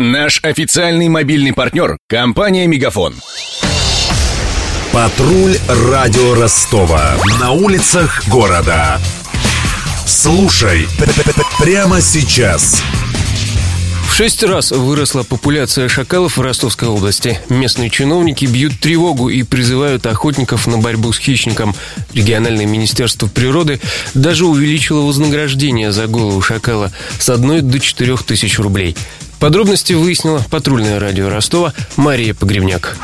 Наш официальный мобильный партнер – компания «Мегафон». Патруль радио Ростова. На улицах города. Слушай прямо сейчас. В шесть раз выросла популяция шакалов в Ростовской области. Местные чиновники бьют тревогу и призывают охотников на борьбу с хищником. Региональное министерство природы даже увеличило вознаграждение за голову шакала с одной до четырех тысяч рублей. Подробности выяснила патрульное радио Ростова Мария Погребняк.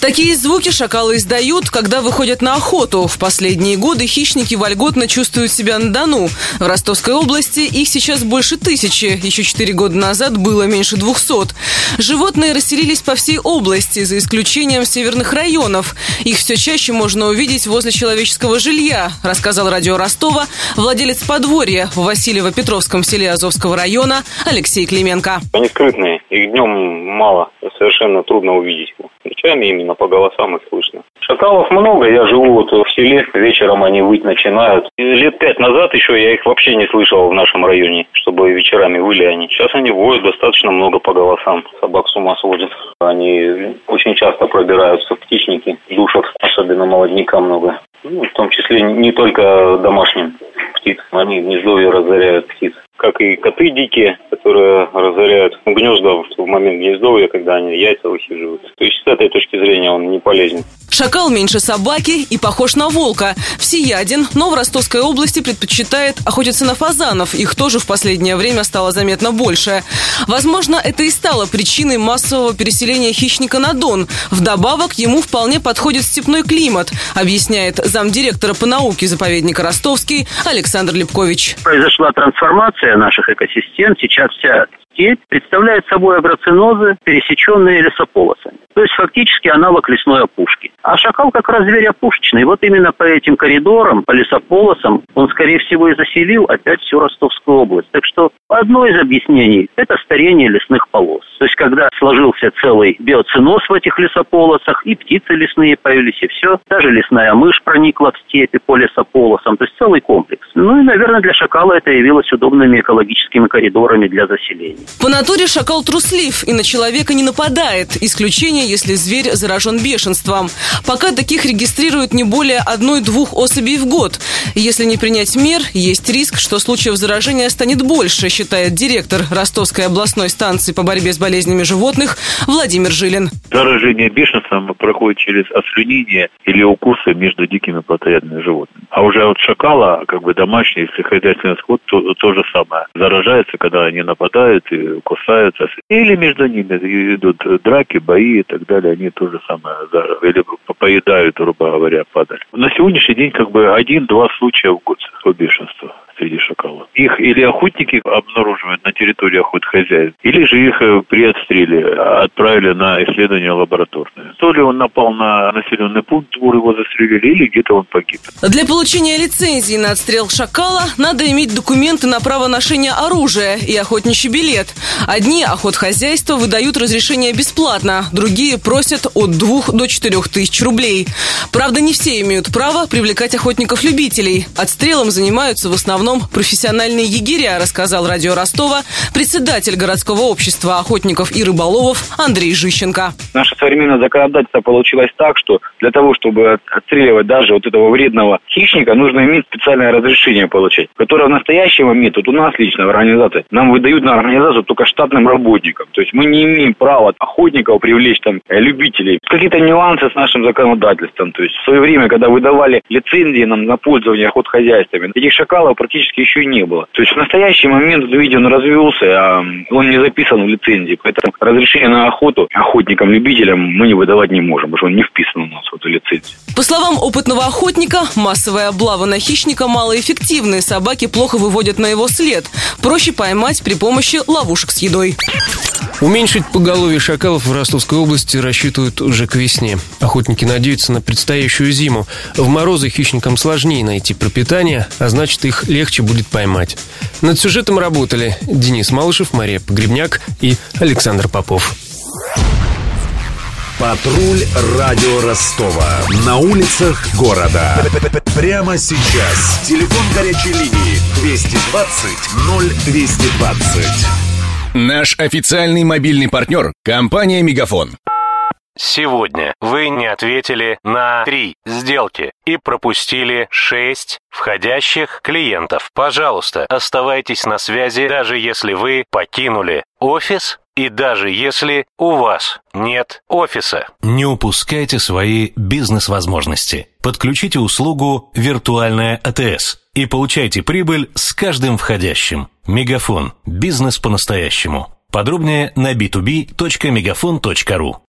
Такие звуки шакалы издают, когда выходят на охоту. В последние годы хищники вольготно чувствуют себя на Дону. В Ростовской области их сейчас больше тысячи. Еще четыре года назад было меньше двухсот. Животные расселились по всей области, за исключением северных районов. Их все чаще можно увидеть возле человеческого жилья, рассказал радио Ростова владелец подворья в Васильево-Петровском селе Азовского района Алексей Клименко. Они скрытные, их днем мало, совершенно трудно увидеть. Ночами именно по голосам их слышно. Шакалов много, я живу вот в селе, вечером они выть начинают. И лет пять назад еще я их вообще не слышал в нашем районе, чтобы вечерами выли они. Сейчас они воют достаточно много по голосам, собак с ума сводят. Они очень часто пробираются в птичники, душат, особенно молодняка много. Ну, в том числе не только домашним птиц, они гнездовье разоряют птиц как и коты дикие, которые разоряют гнезда в момент гнездовья, когда они яйца высиживают. То есть с этой точки зрения он не полезен. Шакал меньше собаки и похож на волка. Всеяден, но в Ростовской области предпочитает охотиться на фазанов. Их тоже в последнее время стало заметно больше. Возможно, это и стало причиной массового переселения хищника на Дон. Вдобавок, ему вполне подходит степной климат, объясняет замдиректора по науке заповедника Ростовский Александр Лепкович. Произошла трансформация наших экосистем. Сейчас вся степь представляет собой агроцинозы, пересеченные лесополосами. То есть фактически аналог лесной опушки. А шакал как раз зверь опушечный. Вот именно по этим коридорам, по лесополосам он, скорее всего, и заселил опять всю Ростовскую область. Так что одно из объяснений – это старение лесных полос. То есть когда сложился целый биоциноз в этих лесополосах, и птицы лесные появились, и все. Даже лесная мышь проникла в степи по лесополосам. То есть целый комплекс. Ну и, наверное, для шакала это явилось удобными экологическими коридорами для заселения. По натуре шакал труслив и на человека не нападает. Исключение, если зверь заражен бешенством. Пока таких регистрируют не более одной-двух особей в год. Если не принять мер, есть риск, что случаев заражения станет больше, считает директор Ростовской областной станции по борьбе с болезнями животных Владимир Жилин. Заражение бешенством проходит через ослюнение или укусы между дикими плотоядными животными. А уже от шакала, как бы домашний, хозяйственный скот, то, то же самое. Заражается, когда они нападают и кусаются. Или между ними идут драки, бои и так далее. Они то же самое. Или поедают, грубо говоря, падаль. На сегодняшний день как бы один-два случая в год по бешенству среди шакалов. Их или охотники обнаруживают на территории охот хозяев, или же их э, при отстреле отправили на исследование лабораторное. То ли он напал на населенный пункт, двор его застрелили, или где-то он погиб. Для получения лицензии на отстрел шакала надо иметь документы на право ношения оружия и охотничий билет. Одни охотхозяйства выдают разрешение бесплатно, другие просят от двух до четырех тысяч рублей. Правда, не все имеют право привлекать охотников-любителей. Отстрелом занимаются в основном профессиональные егеря, рассказал радио Ростова председатель городского общества охотников и рыболовов Андрей Жищенко. Наше современное законодательство получилось так, что для того, чтобы отстреливать даже вот этого вредного хищника, нужно иметь специальное разрешение получать, которое в настоящий момент, вот у нас лично в организации, нам выдают на организацию только штатным работникам. То есть мы не имеем права охотников привлечь там э, любителей. Какие-то нюансы с нашим законодательством. То есть в свое время, когда выдавали лицензии нам на пользование охотхозяйствами, этих шакалов практически еще и не было. То есть в настоящий момент видео он развелся, а он не записан в лицензии. Поэтому разрешение на охоту охотникам-любителям мы не выдавать не можем, потому что он не вписан у нас в эту лицензию. По словам опытного охотника, массовая облава на хищника малоэффективны. Собаки плохо выводят на его след. Проще поймать при помощи ловушек с едой. Уменьшить поголовье шакалов в Ростовской области рассчитывают уже к весне. Охотники надеются на предстоящую зиму. В морозы хищникам сложнее найти пропитание, а значит их легче будет поймать. Над сюжетом работали Денис Малышев, Мария Погребняк и Александр Попов. Патруль радио Ростова. На улицах города. Прямо сейчас. Телефон горячей линии 220 0220. Наш официальный мобильный партнер – компания «Мегафон». Сегодня вы не ответили на три сделки и пропустили шесть входящих клиентов. Пожалуйста, оставайтесь на связи, даже если вы покинули офис и даже если у вас нет офиса. Не упускайте свои бизнес-возможности. Подключите услугу «Виртуальная АТС» и получайте прибыль с каждым входящим. Мегафон. Бизнес по-настоящему. Подробнее на b2b.мегафон.ру